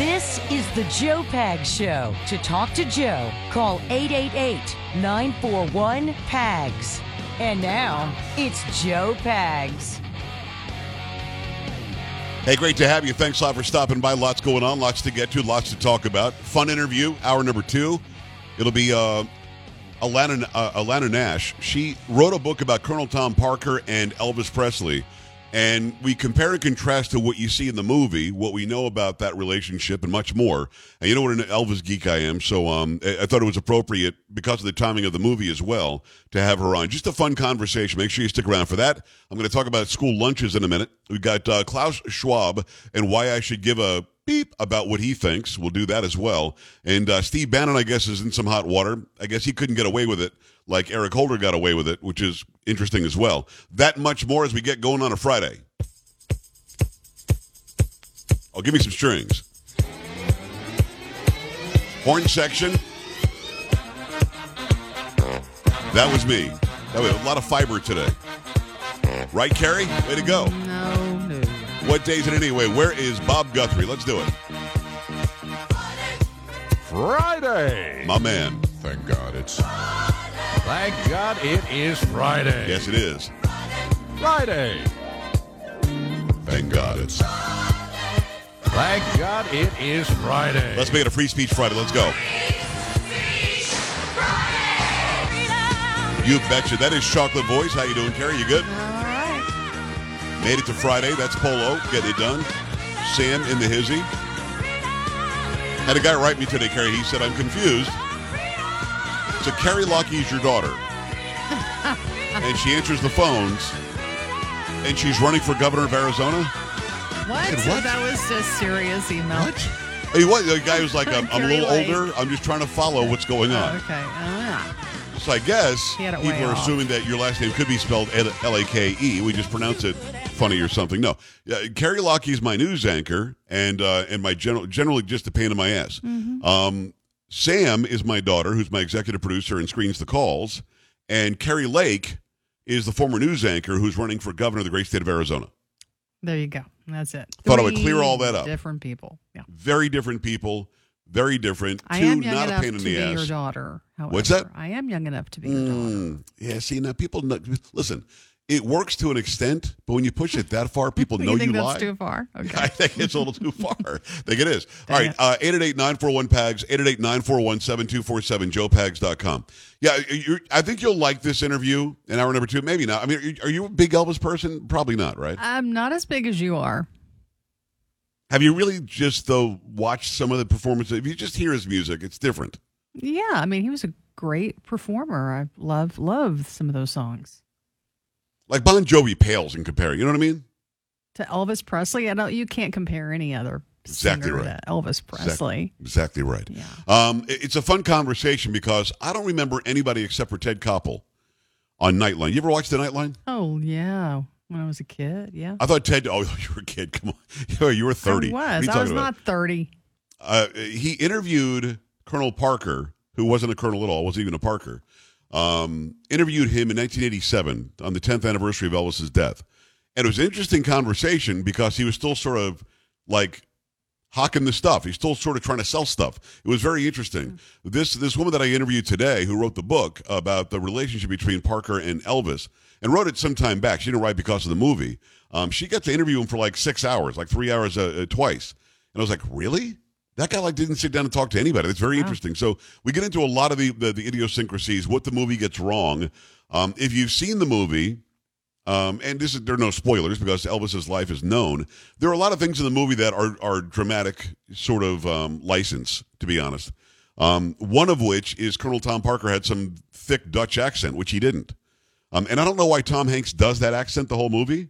This is the Joe Pag Show. To talk to Joe, call 888 941 PAGS. And now, it's Joe Pags. Hey, great to have you. Thanks a lot for stopping by. Lots going on, lots to get to, lots to talk about. Fun interview, hour number two. It'll be uh, Alana, uh, Alana Nash. She wrote a book about Colonel Tom Parker and Elvis Presley. And we compare and contrast to what you see in the movie, what we know about that relationship, and much more. And you know what an Elvis geek I am, so um, I thought it was appropriate because of the timing of the movie as well to have her on. Just a fun conversation. Make sure you stick around for that. I'm going to talk about school lunches in a minute. We've got uh, Klaus Schwab and why I should give a beep about what he thinks. We'll do that as well. And uh, Steve Bannon, I guess, is in some hot water. I guess he couldn't get away with it like Eric Holder got away with it, which is interesting as well. That much more as we get going on a Friday. Oh, give me some strings. Horn section. That was me. That was a lot of fiber today. Right, Carrie? Way to go. No, no. What day is it anyway? Where is Bob Guthrie? Let's do it. Friday. My man. Thank God it's. Thank God it is Friday. Yes, it is. Friday. Thank God it's. Thank God it is Friday. Let's make it a free speech Friday. Let's go. You betcha. That is Chocolate Voice. How you doing, Carrie? You good? All right. Made it to Friday. That's Polo. Getting it done. Sam in the hizzy. Had a guy write me today, Carrie. He said, I'm confused. So Carrie Lockie is your daughter. and she answers the phones. And she's running for governor of Arizona. What? said, what? That was a serious email. What? Hey, what? The guy was like, I'm, I'm a little late. older. I'm just trying to follow what's going Oh, on. okay. Ah. So I guess people are off. assuming that your last name could be spelled L A K E. We just pronounce it funny or something. No, yeah, Carrie Lockie is my news anchor, and uh, and my general generally just a pain in my ass. Mm-hmm. Um, Sam is my daughter, who's my executive producer and screens the calls, and Kari Lake is the former news anchor who's running for governor of the great state of Arizona. There you go. That's it. Thought I would clear all that up. Different people. Yeah. Very different people, very different. I Two, am young not a enough pain to in be the your ass. daughter. However. What's that? I am young enough to be your daughter. Mm, yeah, see now people know, listen. It works to an extent, but when you push it that far, people know you think you that's lie. too far? Okay. I think it's a little too far. I think it is. All right, uh, 888-941-PAGS, 888-941-7247, joepags.com. Yeah, you're, I think you'll like this interview in hour number two. Maybe not. I mean, are you a big Elvis person? Probably not, right? I'm not as big as you are. Have you really just, though, watched some of the performances? If you just hear his music, it's different. Yeah, I mean, he was a great performer. I love love some of those songs. Like Bon Jovi pales in compare. You know what I mean? To Elvis Presley, I don't. You can't compare any other Exactly right. to Elvis Presley. Exactly, exactly right. Yeah. Um, it- it's a fun conversation because I don't remember anybody except for Ted Koppel on Nightline. You ever watched the Nightline? Oh yeah, when I was a kid. Yeah. I thought Ted. Oh, you were a kid. Come on, you were thirty. I was. I was about? not thirty. Uh, he interviewed Colonel Parker, who wasn't a colonel at all, wasn't even a Parker. Um, interviewed him in 1987 on the 10th anniversary of Elvis's death, and it was an interesting conversation because he was still sort of like hawking the stuff. He's still sort of trying to sell stuff. It was very interesting. This this woman that I interviewed today, who wrote the book about the relationship between Parker and Elvis, and wrote it some time back. She didn't write because of the movie. Um, she got to interview him for like six hours, like three hours uh, uh, twice. And I was like, really? That guy like didn't sit down and talk to anybody. It's very interesting. So we get into a lot of the, the, the idiosyncrasies, what the movie gets wrong. Um, if you've seen the movie, um, and this is there are no spoilers because Elvis's life is known. There are a lot of things in the movie that are are dramatic sort of um, license, to be honest. Um, one of which is Colonel Tom Parker had some thick Dutch accent, which he didn't. Um, and I don't know why Tom Hanks does that accent the whole movie.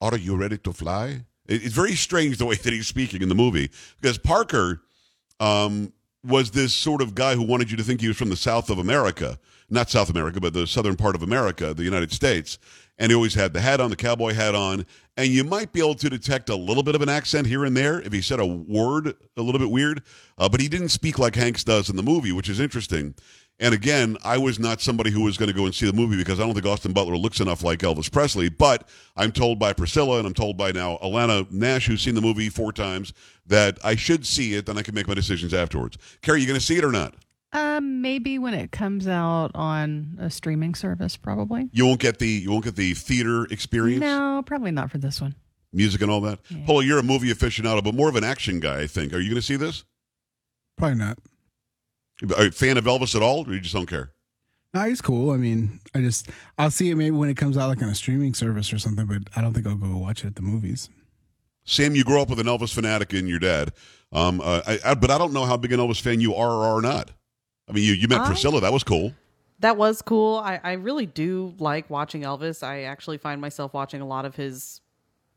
Are you ready to fly? It- It's very strange the way that he's speaking in the movie because Parker um, was this sort of guy who wanted you to think he was from the South of America, not South America, but the southern part of America, the United States. And he always had the hat on, the cowboy hat on, and you might be able to detect a little bit of an accent here and there if he said a word a little bit weird. Uh, but he didn't speak like Hanks does in the movie, which is interesting. And again, I was not somebody who was going to go and see the movie because I don't think Austin Butler looks enough like Elvis Presley. But I'm told by Priscilla and I'm told by now Alana Nash, who's seen the movie four times, that I should see it, then I can make my decisions afterwards. Carrie, you going to see it or not? Um, maybe when it comes out on a streaming service, probably. You won't get the you won't get the theater experience, No, probably not for this one. music and all that. Polo, you're a movie aficionado, but more of an action guy, I think. Are you going to see this? Probably not. Are you a fan of Elvis at all, or you just don't care? No, he's cool. I mean, I just I'll see it maybe when it comes out like on a streaming service or something, but I don't think I'll go watch it at the movies. Sam, you grew up with an Elvis fanatic in your dad, um, uh, I, I, but I don't know how big an Elvis fan you are or are not. I mean, you, you met I- Priscilla. That was cool. That was cool. I, I really do like watching Elvis. I actually find myself watching a lot of his.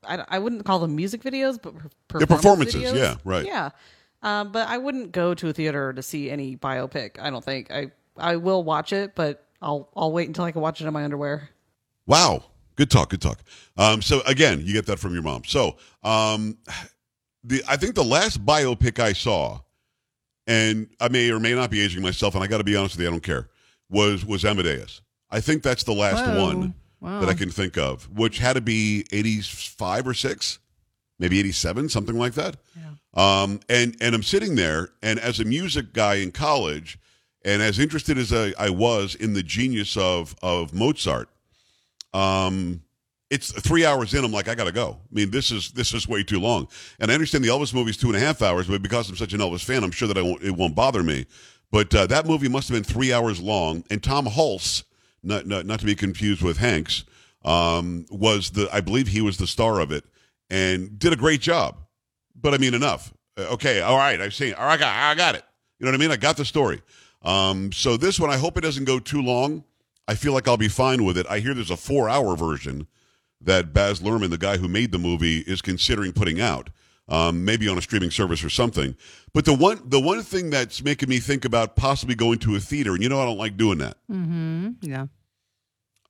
I, I wouldn't call them music videos, but per- Yeah, performance performances, videos. yeah, right. Yeah, um, but I wouldn't go to a theater to see any biopic. I don't think I. I will watch it, but I'll I'll wait until I can watch it in my underwear. Wow. Good talk. Good talk. Um, so again, you get that from your mom. So um, the I think the last biopic I saw, and I may or may not be aging myself, and I got to be honest with you, I don't care. Was was Amadeus? I think that's the last Whoa. one Wow. that I can think of, which had to be eighty five or six, maybe eighty seven, something like that. Um, and and I'm sitting there, and as a music guy in college, and as interested as I, I was in the genius of of Mozart, um, it's three hours in. I'm like, I gotta go. I mean, this is this is way too long. And I understand the Elvis movie's two and a half hours, but because I'm such an Elvis fan, I'm sure that I won't, it won't bother me. But uh, that movie must have been three hours long. And Tom Hulce, not not, not to be confused with Hanks, um, was the I believe he was the star of it and did a great job. But I mean, enough. Uh, Okay, all right, I've seen. All right, I got, it. You know what I mean? I got the story. Um, so this one, I hope it doesn't go too long. I feel like I'll be fine with it. I hear there's a four-hour version that Baz Luhrmann, the guy who made the movie, is considering putting out, um, maybe on a streaming service or something. But the one, the one thing that's making me think about possibly going to a theater, and you know, I don't like doing that. Mm-hmm. Yeah.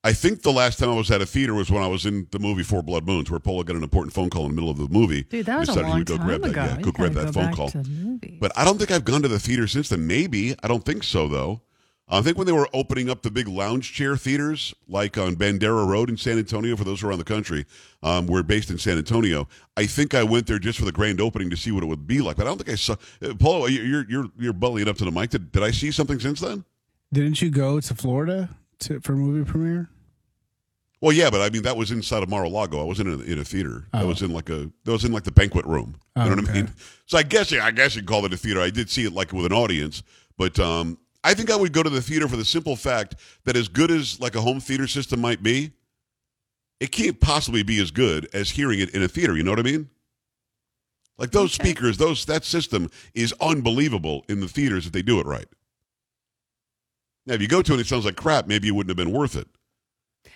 I think the last time I was at a theater was when I was in the movie Four Blood Moons, where Paula got an important phone call in the middle of the movie. Dude, that was a Decided he long go time grab ago. That, yeah, go grab that go phone back call. to the movies. But I don't think I've gone to the theater since then. Maybe I don't think so though. I think when they were opening up the big lounge chair theaters, like on Bandera Road in San Antonio, for those around the country, um, we're based in San Antonio. I think I went there just for the grand opening to see what it would be like. But I don't think I saw. Uh, Paul, you- you're you're you're bubbling up to the mic. Did, did I see something since then? Didn't you go to Florida to, for movie premiere? Well, yeah, but I mean that was inside of Mar-a-Lago. I wasn't in a, in a theater. Oh. was in like a that was in like the banquet room. You know what I mean? So I guess I guess you would call it a theater. I did see it like with an audience, but um, I think I would go to the theater for the simple fact that as good as like a home theater system might be, it can't possibly be as good as hearing it in a theater. You know what I mean? Like those Okay. speakers, those that system is unbelievable in the theaters if they do it right. Now, if you go to it, and it sounds like crap. Maybe it wouldn't have been worth it.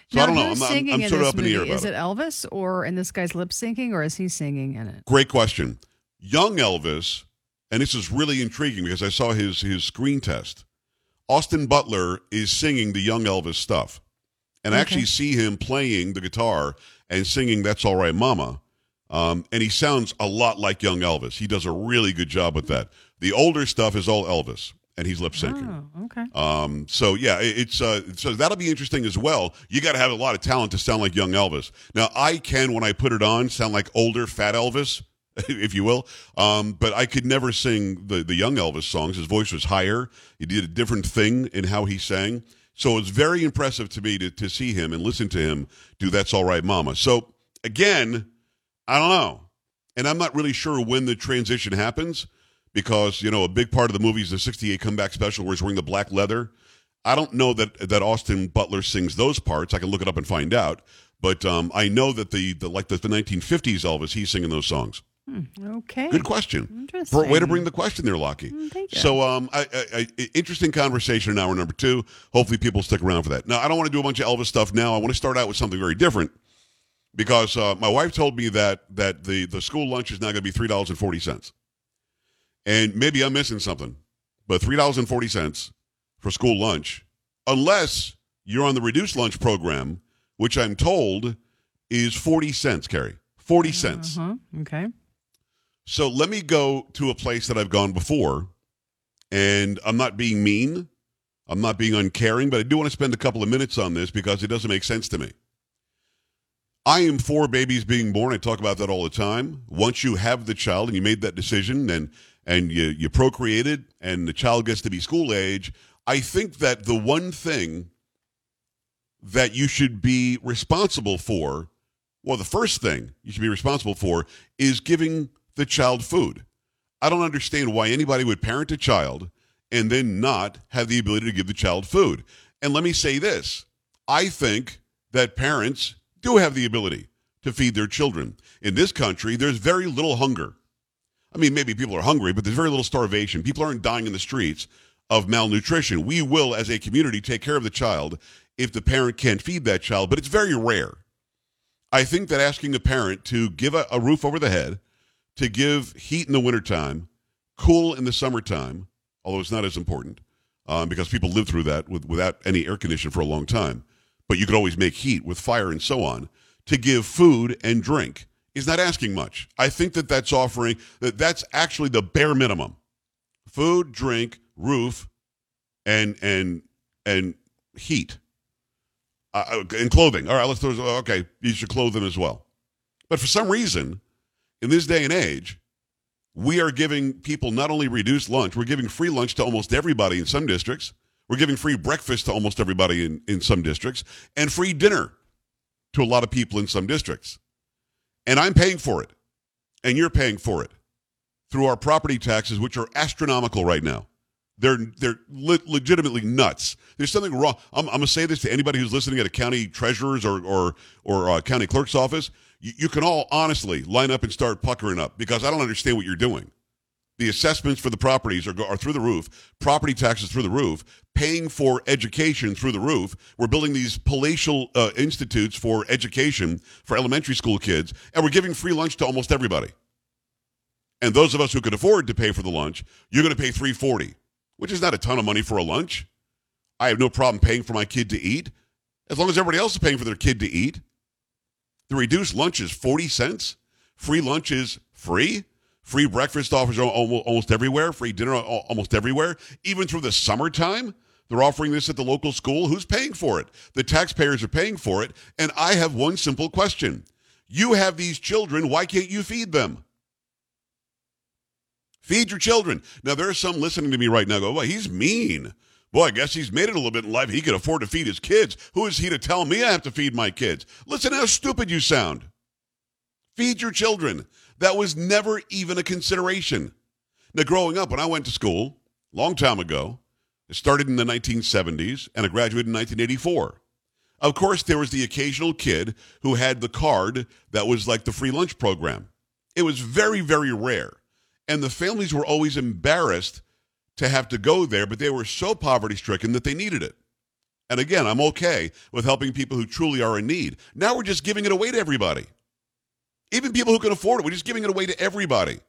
So now, I don't know. I'm, I'm, I'm sort of up in the air Is it Elvis or and this guy's lip syncing or is he singing in it? Great question. Young Elvis, and this is really intriguing because I saw his his screen test. Austin Butler is singing the Young Elvis stuff, and I actually see him playing the guitar and singing "That's All Right, Mama." Um, and he sounds a lot like young Elvis. He does a really good job with that. The older stuff is all Elvis, and he's lip syncing. Oh, okay. Um, so yeah, it- it's uh, so that'll be interesting as well. You got to have a lot of talent to sound like young Elvis. Now I can, when I put it on, sound like older fat Elvis, if you will. Um, but I could never sing the the young Elvis songs. His voice was higher. He did a different thing in how he sang. So it's very impressive to me to to see him and listen to him do "That's All Right, Mama." So again, I don't know. And I'm not really sure when the transition happens because, you know, a big part of the movie is the 68 comeback special where he's wearing the black leather. I don't know that that Austin Butler sings those parts. I can look it up and find out. But um, I know that the, the like the, the 1950s Elvis, he's singing those songs. Okay. Good question. Interesting. For, way to bring the question there, Lockie. thank you. So, um, I, I, I, interesting conversation in hour number two. Hopefully, people stick around for that. Now, I don't want to do a bunch of Elvis stuff now. I want to start out with something very different because uh, my wife told me that that the the school lunch is now going to be three dollars and forty cents, and maybe I'm missing something, but three dollars and forty cents for school lunch, unless you're on the reduced lunch program, which I'm told is forty cents. Carrie, forty cents. Uh-huh. Okay. So let me go to a place that I've gone before, and I'm not being mean, I'm not being uncaring, but I do want to spend a couple of minutes on this because it doesn't make sense to me. I am for babies being born. I talk about that all the time. Once you have the child and you made that decision and and you, you procreated and the child gets to be school age, I think that the one thing that you should be responsible for, well, the first thing you should be responsible for is giving the child food. I don't understand why anybody would parent a child and then not have the ability to give the child food. And let me say this I think that parents do have the ability to feed their children. In this country, there's very little hunger. I mean, maybe people are hungry, but there's very little starvation. People aren't dying in the streets of malnutrition. We will, as a community, take care of the child if the parent can't feed that child, but it's very rare. I think that asking a parent to give a, a roof over the head, to give heat in the wintertime, cool in the summertime, although it's not as important um, because people live through that with, without any air conditioning for a long time. But you could always make heat with fire and so on. To give food and drink is not asking much. I think that that's offering that that's actually the bare minimum: food, drink, roof, and and and heat, uh, and clothing. All right, let's throw. Okay, you should clothe them as well. But for some reason, in this day and age, we are giving people not only reduced lunch, we're giving free lunch to almost everybody in some districts. We're giving free breakfast to almost everybody in, in some districts, and free dinner to a lot of people in some districts. And I'm paying for it, and you're paying for it through our property taxes, which are astronomical right now. They're they're le- legitimately nuts. There's something wrong. I'm, I'm going to say this to anybody who's listening at a county treasurer's or or or uh, county clerk's office. You, you can all honestly line up and start puckering up because I don't understand what you're doing. The assessments for the properties are, are through the roof. Property taxes through the roof. Paying for education through the roof. We're building these palatial uh, institutes for education for elementary school kids, and we're giving free lunch to almost everybody. And those of us who can afford to pay for the lunch, you're going to pay 340, which is not a ton of money for a lunch. I have no problem paying for my kid to eat, as long as everybody else is paying for their kid to eat. The reduced lunch is 40 cents. Free lunch is free. Free breakfast offers almost everywhere. Free dinner almost everywhere. Even through the summertime, they're offering this at the local school. Who's paying for it? The taxpayers are paying for it. And I have one simple question. You have these children. Why can't you feed them? Feed your children. Now, there are some listening to me right now go, well, he's mean. Boy, I guess he's made it a little bit in life. He can afford to feed his kids. Who is he to tell me I have to feed my kids? Listen how stupid you sound. Feed your children. That was never even a consideration. Now, growing up, when I went to school, long time ago, it started in the 1970s and I graduated in 1984. Of course, there was the occasional kid who had the card that was like the free lunch program. It was very, very rare. And the families were always embarrassed to have to go there, but they were so poverty stricken that they needed it. And again, I'm okay with helping people who truly are in need. Now we're just giving it away to everybody. Even people who can afford it, we're just giving it away to everybody.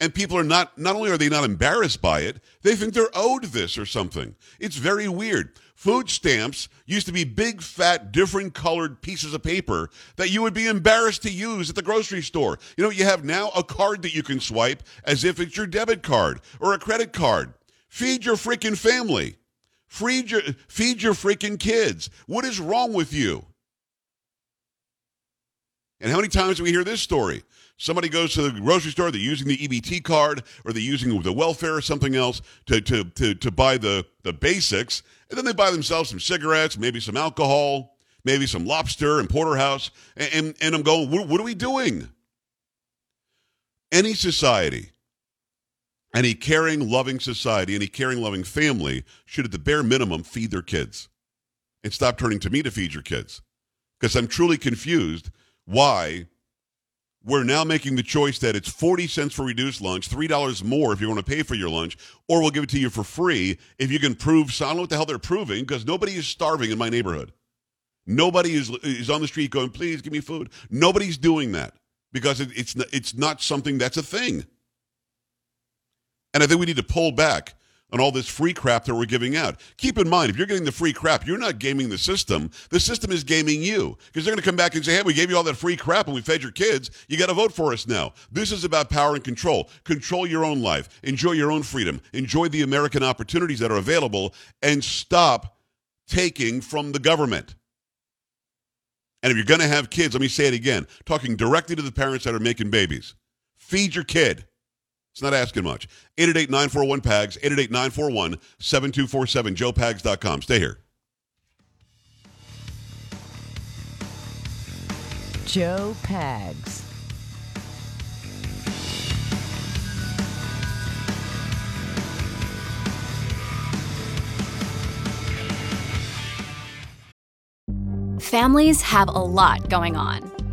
And people are not, not only are they not embarrassed by it, they think they're owed this or something. It's very weird. Food stamps used to be big, fat, different colored pieces of paper that you would be embarrassed to use at the grocery store. You know you have now? A card that you can swipe as if it's your debit card or a credit card. Feed your freaking family. Feed your, feed your freaking kids. What is wrong with you? And how many times do we hear this story? Somebody goes to the grocery store, they're using the EBT card or they're using the welfare or something else to, to, to, to buy the, the basics. And then they buy themselves some cigarettes, maybe some alcohol, maybe some lobster and porterhouse. And, and, and I'm going, what, what are we doing? Any society, any caring, loving society, any caring, loving family should, at the bare minimum, feed their kids and stop turning to me to feed your kids. Because I'm truly confused why we're now making the choice that it's 40 cents for reduced lunch, $3 more if you want to pay for your lunch, or we'll give it to you for free if you can prove, so I don't know what the hell they're proving because nobody is starving in my neighborhood. Nobody is, is on the street going, please give me food. Nobody's doing that because it, it's, it's not something that's a thing. And I think we need to pull back on all this free crap that we're giving out. Keep in mind, if you're getting the free crap, you're not gaming the system. The system is gaming you because they're going to come back and say, hey, we gave you all that free crap and we fed your kids. You got to vote for us now. This is about power and control. Control your own life, enjoy your own freedom, enjoy the American opportunities that are available, and stop taking from the government. And if you're going to have kids, let me say it again, talking directly to the parents that are making babies. Feed your kid. It's not asking much. 888-941-PAGS, 888-941-7247, joepags.com. Stay here. Joe Pags. Families have a lot going on.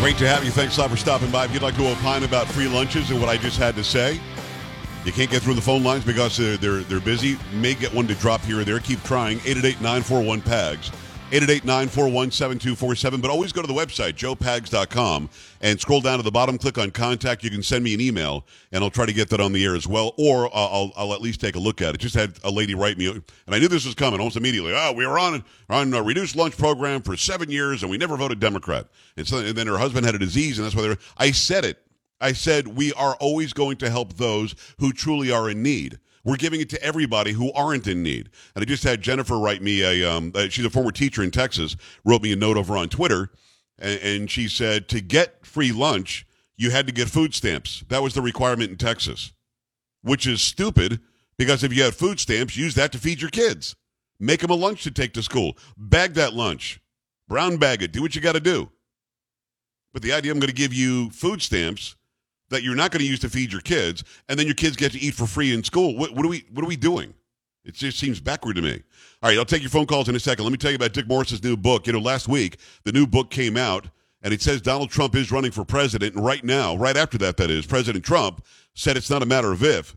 Great to have you. Thanks a lot for stopping by. If you'd like to opine about free lunches and what I just had to say, you can't get through the phone lines because they're, they're, they're busy. May get one to drop here or there. Keep trying. 888-941-PAGS. 888-941-7247. But always go to the website, joepags.com, and scroll down to the bottom, click on contact. You can send me an email, and I'll try to get that on the air as well, or uh, I'll, I'll at least take a look at it. Just had a lady write me, and I knew this was coming almost immediately. Oh, we were on, on a reduced lunch program for seven years, and we never voted Democrat. And, so, and then her husband had a disease, and that's why they were, I said it. I said, we are always going to help those who truly are in need. We're giving it to everybody who aren't in need. And I just had Jennifer write me a, um, uh, she's a former teacher in Texas, wrote me a note over on Twitter, and, and she said, to get free lunch, you had to get food stamps. That was the requirement in Texas, which is stupid because if you had food stamps, use that to feed your kids. Make them a lunch to take to school. Bag that lunch. Brown bag it. Do what you got to do. But the idea I'm going to give you food stamps that you're not going to use to feed your kids, and then your kids get to eat for free in school. What, what, are we What are we doing? It just seems backward to me. All right, I'll take your phone calls in a second. Let me tell you about Dick Morris's new book. You know, last week the new book came out, and it says Donald Trump is running for president. And right now, right after that, that is President Trump said it's not a matter of if,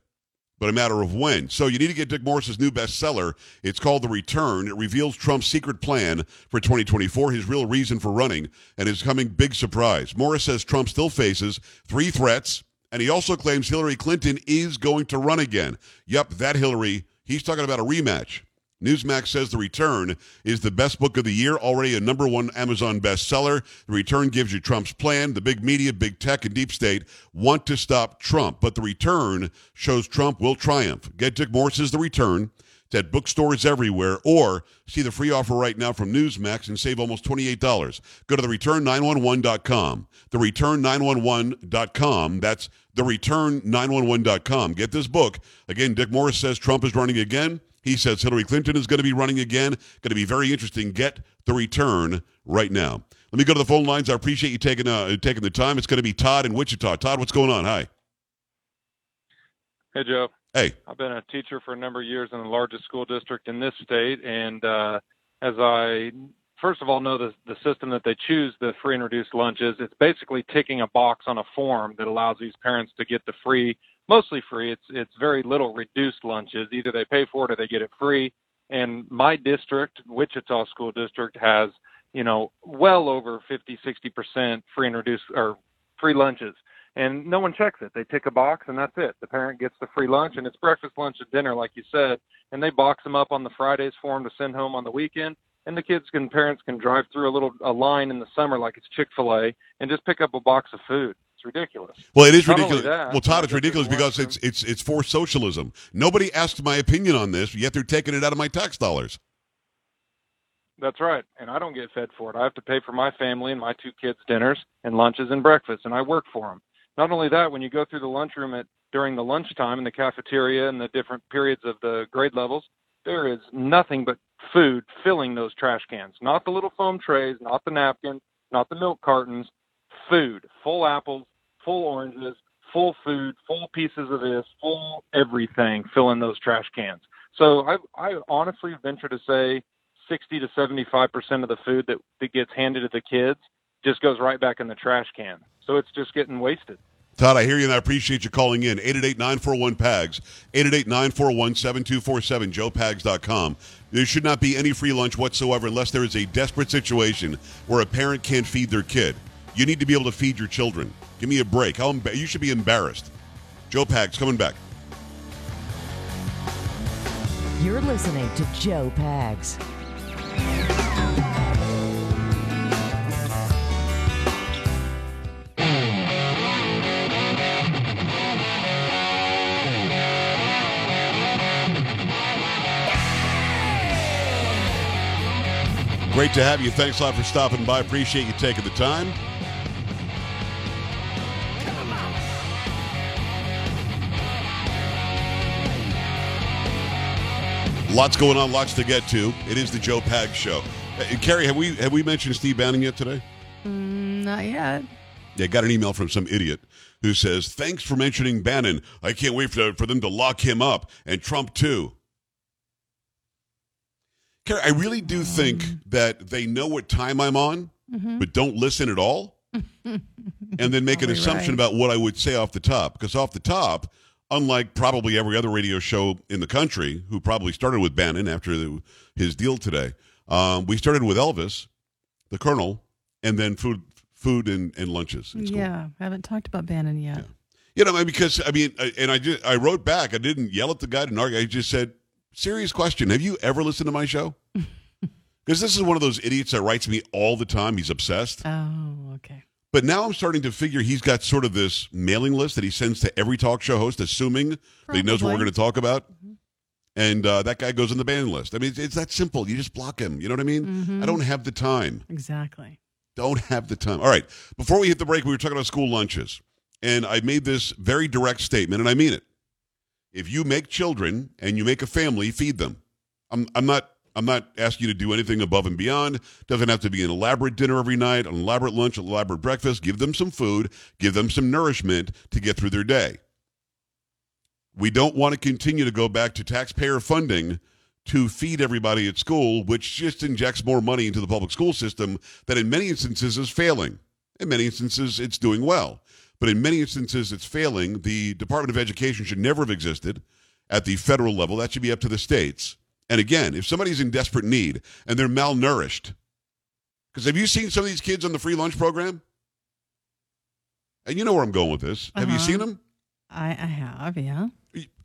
but a matter of when. So you need to get Dick Morris's new bestseller. It's called The Return. It reveals Trump's secret plan for 2024, his real reason for running, and his coming big surprise. Morris says Trump still faces three threats, and he also claims Hillary Clinton is going to run again. Yep, that Hillary. He's talking about a rematch. Newsmax says The Return is the best book of the year, already a number one Amazon bestseller. The Return gives you Trump's plan. The big media, big tech, and deep state want to stop Trump, but The Return shows Trump will triumph. Get Dick Morris's The Return. It's at bookstores everywhere, or see the free offer right now from Newsmax and save almost $28. Go to thereturn911.com. Thereturn911.com. That's thereturn911.com. Get this book. Again, Dick Morris says Trump is running again. He says Hillary Clinton is going to be running again. Going to be very interesting. Get the return right now. Let me go to the phone lines. I appreciate you taking uh, taking the time. It's going to be Todd in Wichita. Todd, what's going on? Hi. Hey, Joe. Hey. I've been a teacher for a number of years in the largest school district in this state, and uh, as I first of all know the the system that they choose the free and reduced lunches, it's basically ticking a box on a form that allows these parents to get the free mostly free. It's it's very little reduced lunches. Either they pay for it or they get it free. And my district, Wichita School District, has you know well over 50, 60 percent free and reduced or free lunches. And no one checks it. They tick a box and that's it. The parent gets the free lunch and it's breakfast, lunch, and dinner, like you said. And they box them up on the Fridays for them to send home on the weekend. And the kids can, parents can drive through a little a line in the summer like it's Chick Fil A and just pick up a box of food. It's ridiculous. Well, it is Not ridiculous. that, well, Todd, it's ridiculous because it's it's it's for socialism. Nobody asked my opinion on this, yet they're taking it out of my tax dollars. That's right. And I don't get fed for it. I have to pay for my family and my two kids' dinners and lunches and breakfasts, and I work for them. Not only that, when you go through the lunchroom at during the lunchtime in the cafeteria and the different periods of the grade levels, there is nothing but food filling those trash cans. Not the little foam trays, not the napkins, not the milk cartons. Food, full apples, full oranges, full food, full pieces of this, full everything fill in those trash cans. So I, I honestly venture to say 60 to 75 percent of the food that, that gets handed to the kids just goes right back in the trash can. So it's just getting wasted. Todd, I hear you and I appreciate you calling in. 888-941-PAGS, 888-941-7247, joepags.com. There should not be any free lunch whatsoever unless there is a desperate situation where a parent can't feed their kid. You need to be able to feed your children. Give me a break. How emba- you should be embarrassed. Joe Pags coming back. You're listening to Joe Pags. Great to have you. Thanks a lot for stopping by. Appreciate you taking the time. Lots going on, lots to get to. It is the Joe Pag Show. Uh, Carrie, have we have we mentioned Steve Bannon yet today? Mm, not yet. Yeah, got an email from some idiot who says, "Thanks for mentioning Bannon. I can't wait for, for them to lock him up and Trump too." Carrie, I really do think that they know what time I'm on, Mhm. but don't listen at all, and then make an assumption right. about what I would say off the top. Because off the top, unlike probably every other radio show in the country, who probably started with Bannon after the, his deal today, um, we started with Elvis, the Colonel, and then food, food and, and lunches. Yeah. Yeah, haven't talked about Bannon yet. You know, because I mean, I- and I just I wrote back. I didn't yell at the guy, didn't argue. I just said, "Serious question: Have you ever listened to my show?" Because this is one of those idiots that writes me all the time. He's obsessed. Oh, okay. But now I'm starting to figure he's got sort of this mailing list that he sends to every talk show host, assuming that he knows what we're going to talk about. And uh, that guy goes on the ban list. I mean, it's, it's that simple. You just block him. You know what I mean? Mhm. I don't have the time. Exactly. Don't have the time. All right. Before we hit the break, we were talking about school lunches. And I made this very direct statement, and I mean it. If you make children and you make a family, feed them. I'm, I'm not I'm not asking you to do anything above and beyond. Doesn't have to be an elaborate dinner every night, an elaborate lunch, an elaborate breakfast. Give them some food, give them some nourishment to get through their day. We don't want to continue to go back to taxpayer funding to feed everybody at school, which just injects more money into the public school system that in many instances is failing. In many instances, it's doing well. But in many instances, it's failing. The Department of Education should never have existed at the federal level. That should be up to the states. And again, if somebody's in desperate need and they're malnourished, because have you seen some of these kids on the free lunch program? And you know where I'm going with this. Have you Uh-huh. seen them? I, I have, yeah.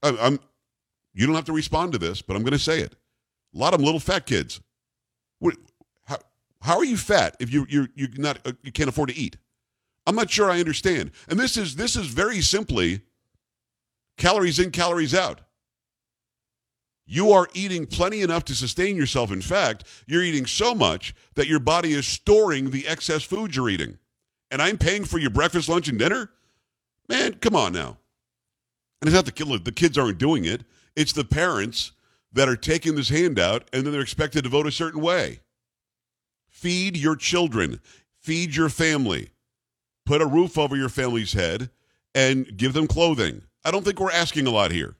I, I'm. You don't have to respond to this, but I'm going to say it. A lot of them little fat kids. What, how, how are you fat if you you you not uh, you can't afford to eat? I'm not sure I understand. And this is this is very simply calories in, calories out. You are eating plenty enough to sustain yourself. In fact, you're eating so much that your body is storing the excess food you're eating. And I'm paying for your breakfast, lunch, and dinner? Man, come on now. And it's not the the kids aren't doing it. It's the parents that are taking this handout and then they're expected to vote a certain way. Feed your children, feed your family, put a roof over your family's head, and give them clothing. I don't think we're asking a lot here.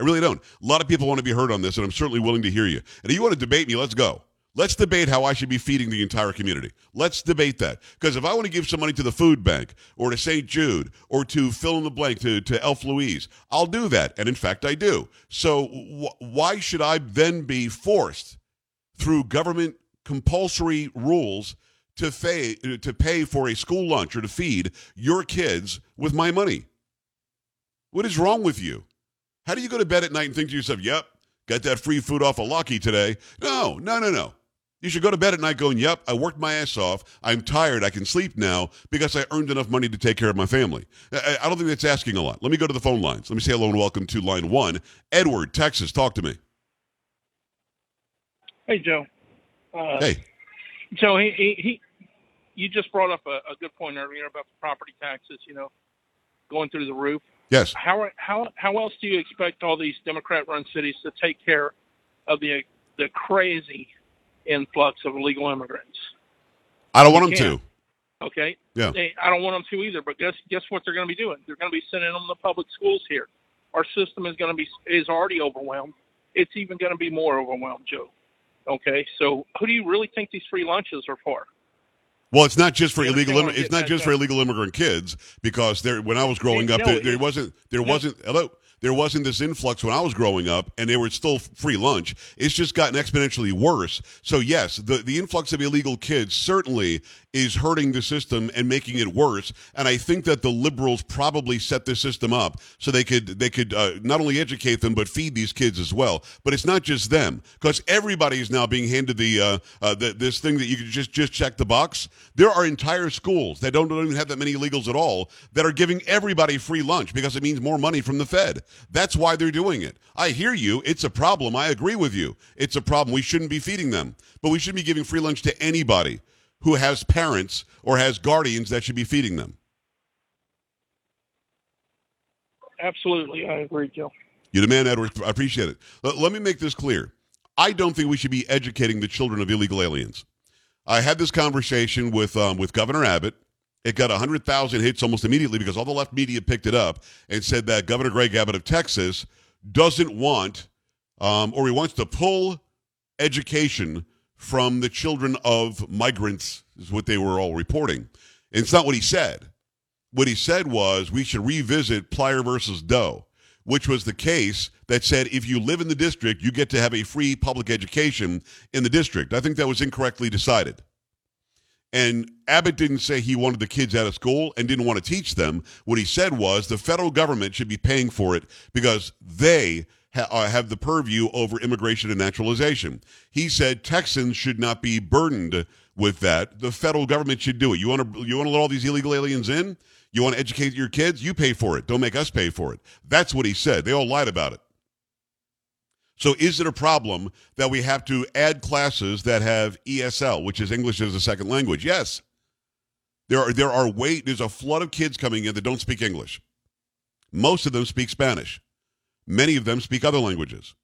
I really don't. A lot of people want to be heard on this, and I'm certainly willing to hear you. And if you want to debate me, let's go. Let's debate how I should be feeding the entire community. Let's debate that. Because if I want to give some money to the food bank or to St. Jude or to fill in the blank to, to Elf Louise, I'll do that. And in fact, I do. So wh- why should I then be forced through government compulsory rules to pay to pay for a school lunch or to feed your kids with my money. What is wrong with you? How do you go to bed at night and think to yourself, "Yep, got that free food off of Lucky today"? No, no, no, no. You should go to bed at night going, "Yep, I worked my ass off. I'm tired. I can sleep now because I earned enough money to take care of my family." I, I don't think that's asking a lot. Let me go to the phone lines. Let me say hello and welcome to line one, Edward, Texas. Talk to me. Hey, Joe. Uh, Hey. Joe, he, he, he you just brought up a, a good point earlier about the property taxes. You know, going through the roof. Yes. How how how else do you expect all these Democrat-run cities to take care of the the crazy influx of illegal immigrants? I don't want them can't. to. Okay. Yeah. They, I don't want them to either. But guess guess what they're going to be doing? They're going to be sending them to public schools here. Our system is going to be is already overwhelmed. It's even going to be more overwhelmed, Joe. Okay. So who do you really think these free lunches are for? Well, it's not just for You illegal. understand Im- I'm it's not just for illegal immigrant kids because there. When I was growing Hey, up, no, there, there it- wasn't. There no. wasn't. Hello. There wasn't this influx when I was growing up, and they were still free lunch. It's just gotten exponentially worse. So yes, the the influx of illegal kids certainly is hurting the system and making it worse. And I think that the liberals probably set this system up so they could they could uh, not only educate them but feed these kids as well. But it's not just them because everybody is now being handed the, uh, uh, the this thing that you can just just check the box. There are entire schools that don't, don't even have that many illegals at all that are giving everybody free lunch because it means more money from the Fed. That's why they're doing it. I hear you. It's a problem. I agree with you. It's a problem. We shouldn't be feeding them, but we shouldn't be giving free lunch to anybody who has parents or has guardians that should be feeding them. Absolutely, I agree, Joe. You demand, Edward. I appreciate it. Let, let me make this clear. I don't think we should be educating the children of illegal aliens. I had this conversation with um, with Governor Abbott. It got 100,000 hits almost immediately because all the left media picked it up and said that Governor Greg Abbott of Texas doesn't want, um, or he wants to pull education from the children of migrants, is what they were all reporting. And it's not what he said. What he said was we should revisit Plyler versus Doe, which was the case that said if you live in the district, you get to have a free public education in the district. I think that was incorrectly decided. And Abbott didn't say he wanted the kids out of school and didn't want to teach them. What he said was the federal government should be paying for it because they ha- uh, have the purview over immigration and naturalization. He said Texans should not be burdened with that. The federal government should do it. You want to you want to let all these illegal aliens in? You want to educate your kids? You pay for it. Don't make us pay for it. That's what he said. They all lied about it. So is it a problem that we have to add classes that have ESL, which is English as a second language? Yes. There are there are way there's a flood of kids coming in that don't speak English. Most of them speak Spanish. Many of them speak other languages.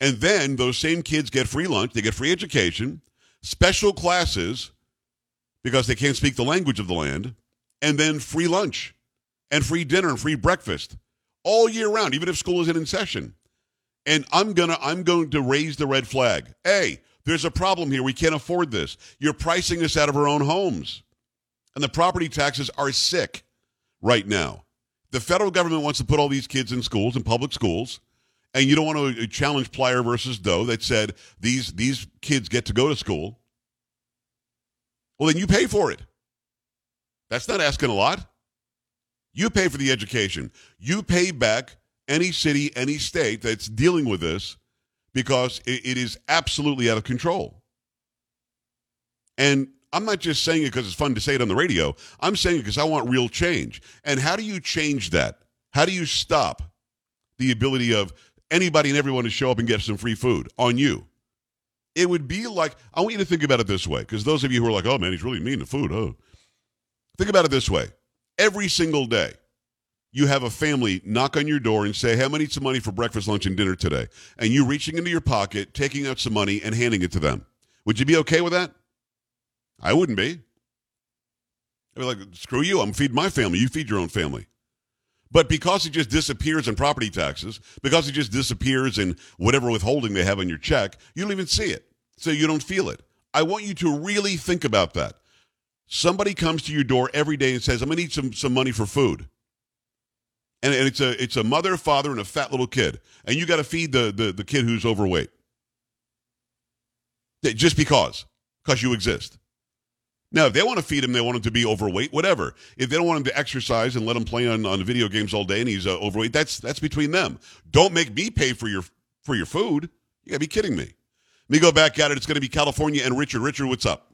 And then those same kids get free lunch, they get free education, special classes because they can't speak the language of the land, and then free lunch and free dinner and free breakfast all year round, even if school isn't in session and I'm gonna I'm going to raise the red flag. Hey, there's a problem here. We can't afford this. You're pricing us out of our own homes, and the property taxes are sick right now. The federal government wants to put all these kids in schools, in public schools, and you don't want to uh, challenge Plyler versus Doe that said these these kids get to go to school. Well, then you pay for it. That's not asking a lot. You pay for the education. You pay back any city, any state that's dealing with this because it, it is absolutely out of control. And I'm not just saying it because it's fun to say it on the radio. I'm saying it because I want real change. And how do you change that? How do you stop the ability of anybody and everyone to show up and get some free food on you? It would be like, I want you to think about it this way, because those of you who are like, oh man, he's really mean to food. Oh. Think about it this way. Every single day, you have a family knock on your door and say, Hey, I'm going to need some money for breakfast, lunch, and dinner today. And you reaching into your pocket, taking out some money, and handing it to them. Would you be okay with that? I wouldn't be. I'd be like, screw you. I'm feeding my family. You feed your own family. But because it just disappears in property taxes, because it just disappears in whatever withholding they have on your check, you don't even see it. So you don't feel it. I want you to really think about that. Somebody comes to your door every day and says, I'm going to need some, some money for food. And, and it's a it's a mother, father, and a fat little kid. And you got to feed the, the, the kid who's overweight. Just because. Because you exist. Now, if they want to feed him, they want him to be overweight, whatever. If they don't want him to exercise and let him play on, on video games all day and he's uh, overweight, that's that's between them. Don't make me pay for your for your food. You gotta be kidding me. Let me go back at it. It's going to be California and Richard. Richard, what's up?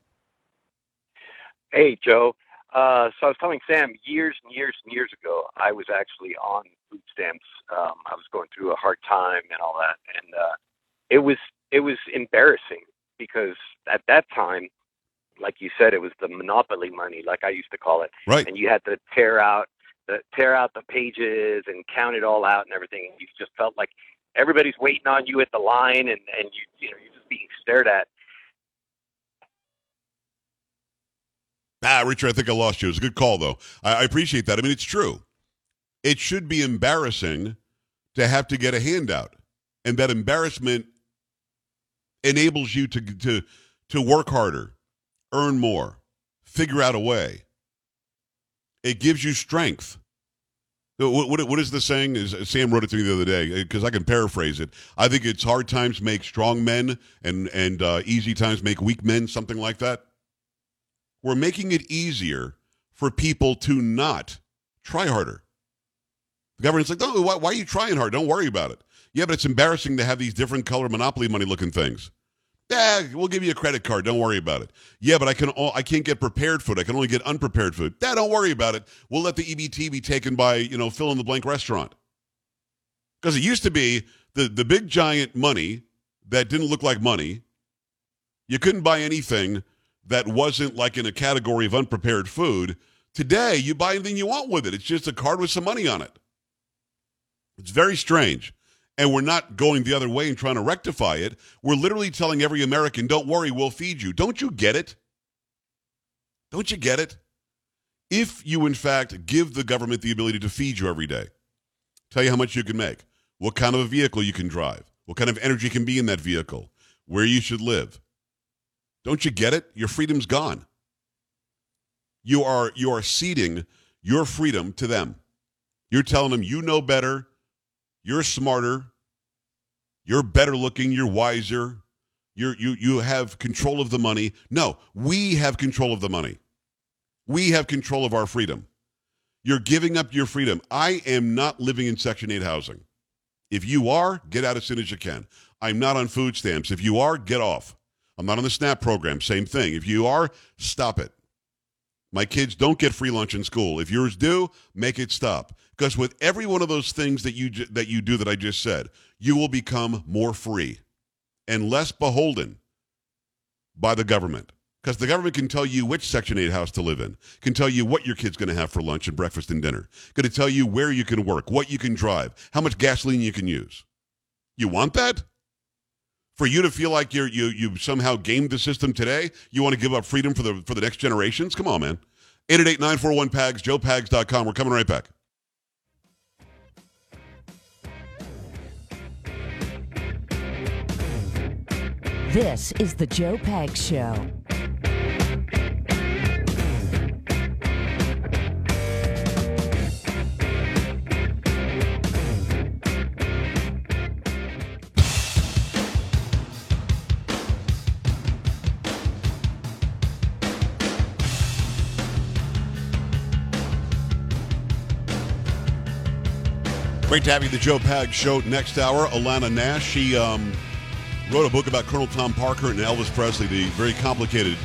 Hey, Joe. Uh, so I was telling Sam years and years and years ago, I was actually on food stamps. Um, I was going through a hard time and all that, and uh, it was it was embarrassing because at that time, like you said, it was the monopoly money, like I used to call it. Right. And you had to tear out the tear out the pages and count it all out and everything. And you just felt like everybody's waiting on you at the line, and and you you know you're just being stared at. Ah, Richard, I think I lost you. It was a good call, though. I, I appreciate that. I mean, it's true. It should be embarrassing to have to get a handout, and that embarrassment enables you to to to work harder, earn more, figure out a way. It gives you strength. What, what, what is the saying? Is Sam wrote it to me the other day because I can paraphrase it. I think it's hard times make strong men, and and uh, easy times make weak men. Something like that. We're making it easier for people to not try harder. The government's like, no, why, why are you trying hard? Don't worry about it. Yeah, but it's embarrassing to have these different color monopoly money looking things. Yeah, we'll give you a credit card. Don't worry about it. Yeah, but I can I can't get prepared food. I can only get unprepared food. Yeah, don't worry about it. We'll let the EBT be taken by you know fill in the blank restaurant. Because it used to be the the big giant money that didn't look like money. You couldn't buy anything that wasn't like in a category of unprepared food. Today, you buy anything you want with it. It's just a card with some money on it. It's very strange. And we're not going the other way and trying to rectify it. We're literally telling every American, don't worry, we'll feed you. Don't you get it? Don't you get it? If you, in fact, give the government the ability to feed you every day, tell you how much you can make, what kind of a vehicle you can drive, what kind of energy can be in that vehicle, where you should live. Don't you get it? Your freedom's gone. You are you are ceding your freedom to them. You're telling them you know better, you're smarter, you're better looking, you're wiser, you're, you you have control of the money. No, we have control of the money. We have control of our freedom. You're giving up your freedom. I am not living in Section 8 housing. If you are, get out as soon as you can. I'm not on food stamps. If you are, get off. I'm not on the SNAP program. Same thing. If you are, stop it. My kids don't get free lunch in school. If yours do, make it stop. Because with every one of those things that you that you do that I just said, you will become more free and less beholden by the government. Because the government can tell you which Section 8 house to live in, can tell you what your kid's going to have for lunch and breakfast and dinner, going to tell you where you can work, what you can drive, how much gasoline you can use. You want that? For you to feel like you're you you somehow gamed the system today, you want to give up freedom for the for the next generations? Come on, man. 888-941-PAGS, joepags.com. We're coming right back. This is the Joe Pag Show. Great to have you, the Joe Pag Show. Next hour, Alana Nash. She um, wrote a book about Colonel Tom Parker and Elvis Presley, the very complicated,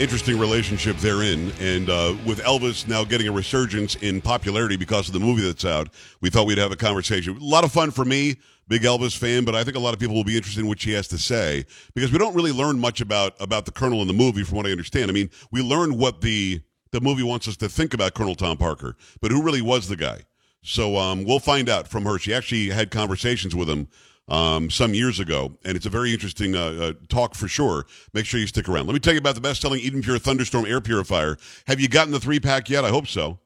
interesting relationship therein. And uh, with Elvis now getting a resurgence in popularity because of the movie that's out, we thought we'd have a conversation. A lot of fun for me, big Elvis fan, but I think a lot of people will be interested in what she has to say because we don't really learn much about about the Colonel in the movie, from what I understand. I mean, we learn what the the movie wants us to think about Colonel Tom Parker, but who really was the guy? So um, we'll find out from her. She actually had conversations with him um, some years ago, and it's a very interesting uh, uh, talk for sure. Make sure you stick around. Let me tell you about the best-selling Eden Pure Thunderstorm air purifier. Have you gotten the three-pack yet? I hope so.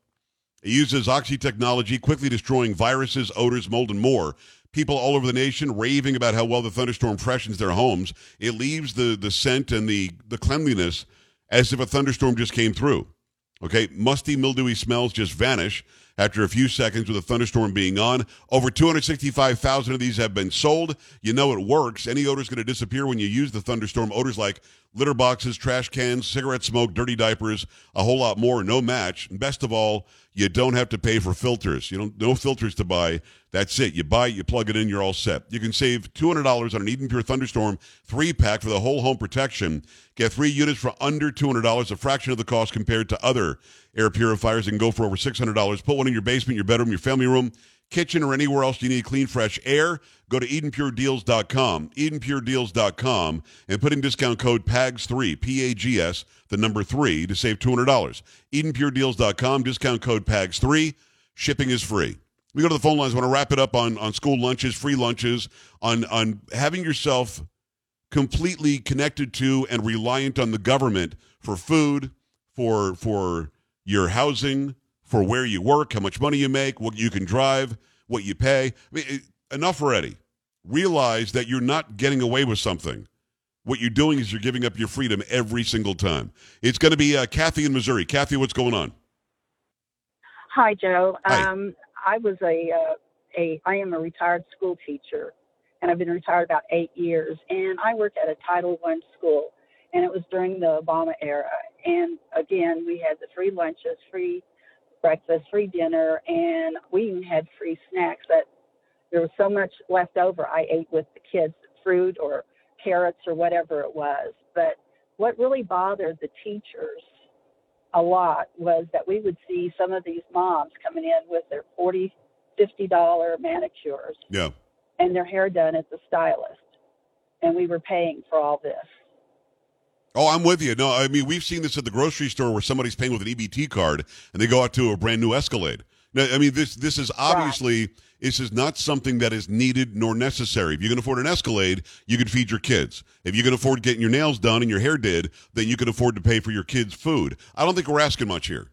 It uses oxy technology, quickly destroying viruses, odors, mold, and more. People all over the nation raving about how well the thunderstorm freshens their homes. It leaves the the scent and the the cleanliness as if a thunderstorm just came through. Okay, musty, mildewy smells just vanish after a few seconds with a thunderstorm being on. Over 265,000 of these have been sold. You know it works. Any odor is going to disappear when you use the thunderstorm. Odors like litter boxes, trash cans, cigarette smoke, dirty diapers, a whole lot more. No match. And best of all, you don't have to pay for filters. You don't no filters to buy. That's it. You buy it, you plug it in, you're all set. You can save $200 on an Eden Pure Thunderstorm three pack for the whole home protection. Get three units for under $200, a fraction of the cost compared to other air purifiers. and go for over $600. Put one in your basement, your bedroom, your family room kitchen, or anywhere else you need clean, fresh air, go to EdenPureDeals.com, EdenPureDeals.com, and put in discount code PAGS3, P-A-G-S, the number three, to save $200. EdenPureDeals.com, discount code PAGS3, shipping is free. We go to the phone lines. I want to wrap it up on, on school lunches, free lunches, on, on having yourself completely connected to and reliant on the government for food, for for your housing, for where you work, how much money you make, what you can drive, what you pay. I mean, enough already. Realize that you're not getting away with something. What you're doing is you're giving up your freedom every single time. It's going to be uh, Kathy in Missouri. Kathy, what's going on? Hi, Joe. Hi. Um, I was a uh, a I am a retired school teacher, and I've been retired about eight years. And I worked at a Title One school, and it was during the Obama era. And again, we had the free lunches, free breakfast, free dinner, and we even had free snacks. That there was so much left over, I ate with the kids fruit or carrots or whatever it was. But what really bothered the teachers a lot was that we would see some of these moms coming in with their forty, fifty dollar manicures Yeah. and their hair done at the stylist, and we were paying for all this. Oh, I'm with you. No, I mean we've seen this at the grocery store where somebody's paying with an EBT card and they go out to a brand new Escalade. Now, I mean this this is obviously this is not something that is needed nor necessary. If you can afford an Escalade, you can feed your kids. If you can afford getting your nails done and your hair did, then you can afford to pay for your kids' food. I don't think we're asking much here.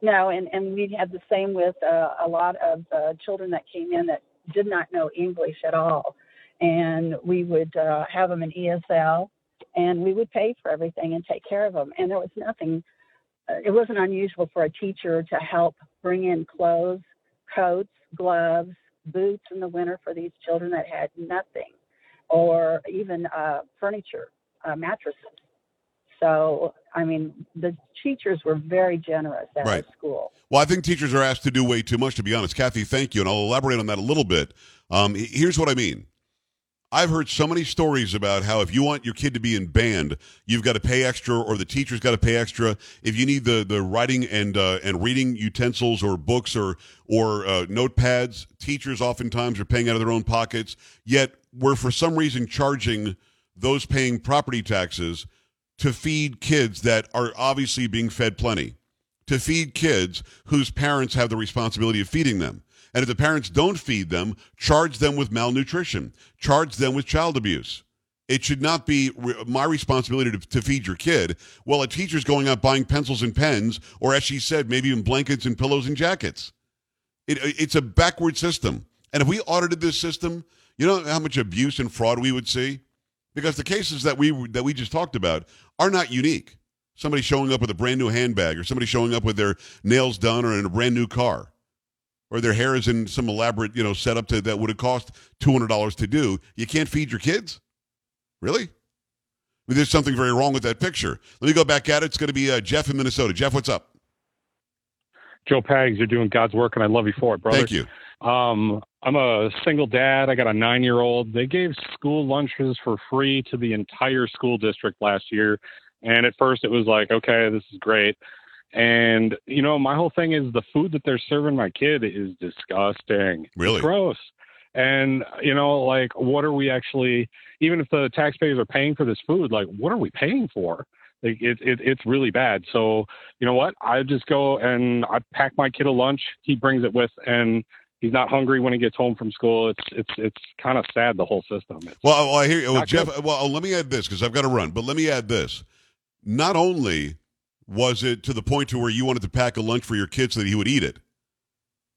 No, and and we had the same with uh, a lot of uh, children that came in that did not know English at all, and we would uh, have them in ESL, and we would pay for everything and take care of them. And there was nothing. Uh, it wasn't unusual for a teacher to help bring in clothes, coats, gloves, boots in the winter for these children that had nothing, or even uh, furniture, uh, mattresses. So, I mean, the teachers were very generous at Right. our school. Well, I think teachers are asked to do way too much, to be honest. Kathy, thank you. And I'll elaborate on that a little bit. Um, here's what I mean. I've heard so many stories about how if you want your kid to be in band, you've got to pay extra, or the teacher's got to pay extra. If you need the the writing and uh, and reading utensils or books or or uh, notepads, teachers oftentimes are paying out of their own pockets. Yet we're for some reason charging those paying property taxes to feed kids that are obviously being fed plenty to feed kids whose parents have the responsibility of feeding them. And if the parents don't feed them, charge them with malnutrition, charge them with child abuse. It should not be re- my responsibility to, to feed your kid while a teacher's going out buying pencils and pens, or as she said, maybe even blankets and pillows and jackets. It, uh, it's a backward system. And if we audited this system, you know how much abuse and fraud we would see? Because the cases that we that we just talked about are not unique. Somebody showing up with a brand new handbag, or somebody showing up with their nails done, or in a brand new car, or their hair is in some elaborate, you know, setup to, that would have cost two hundred dollars to do. You can't feed your kids, really? I mean, there's something very wrong with that picture. Let me go back at it. It's going to be uh, Jeff in Minnesota. Jeff, what's up? Joe Pags, you're doing God's work, and I love you for it, brother. Thank you. Um, I'm a single dad. I got a nine year old. They gave school lunches for free to the entire school district last year. And at first it was like, okay, this is great. And, you know, my whole thing is the food that they're serving my kid is disgusting. Really? It's gross. And, you know, like, what are we actually, even if the taxpayers are paying for this food, like, what are we paying for? Like, it, it, it's really bad. So, you know what? I just go and I pack my kid a lunch. He brings it with, and he's not hungry when he gets home from school. It's it's it's kind of sad the whole system. It's Well, I hear you. Well, Jeff, good. well, let me add this because I've got to run, but let me add this. Not only was it to the point to where you wanted to pack a lunch for your kid so that he would eat it,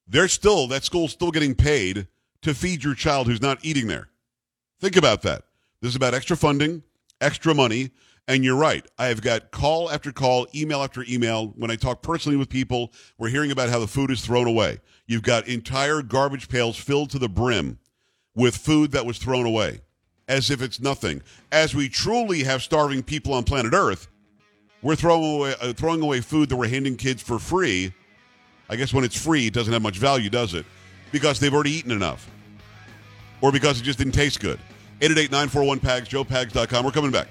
they're still, that school's still getting paid to feed your child who's not eating there. Think about that. This is about extra funding, extra money. And you're right. I have got call after call, email after email. When I talk personally with people, we're hearing about how the food is thrown away. You've got entire garbage pails filled to the brim with food that was thrown away. as if it's nothing. As we truly have starving people on planet Earth, we're throwing away, uh, throwing away food that we're handing kids for free. I guess when it's free, it doesn't have much value, does it? Because they've already eaten enough. Or because it just didn't taste good. 888-941-PAGS, joepags.com. We're coming back.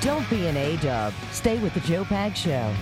Don't be an A-dub. Stay with the Joe Pag Show.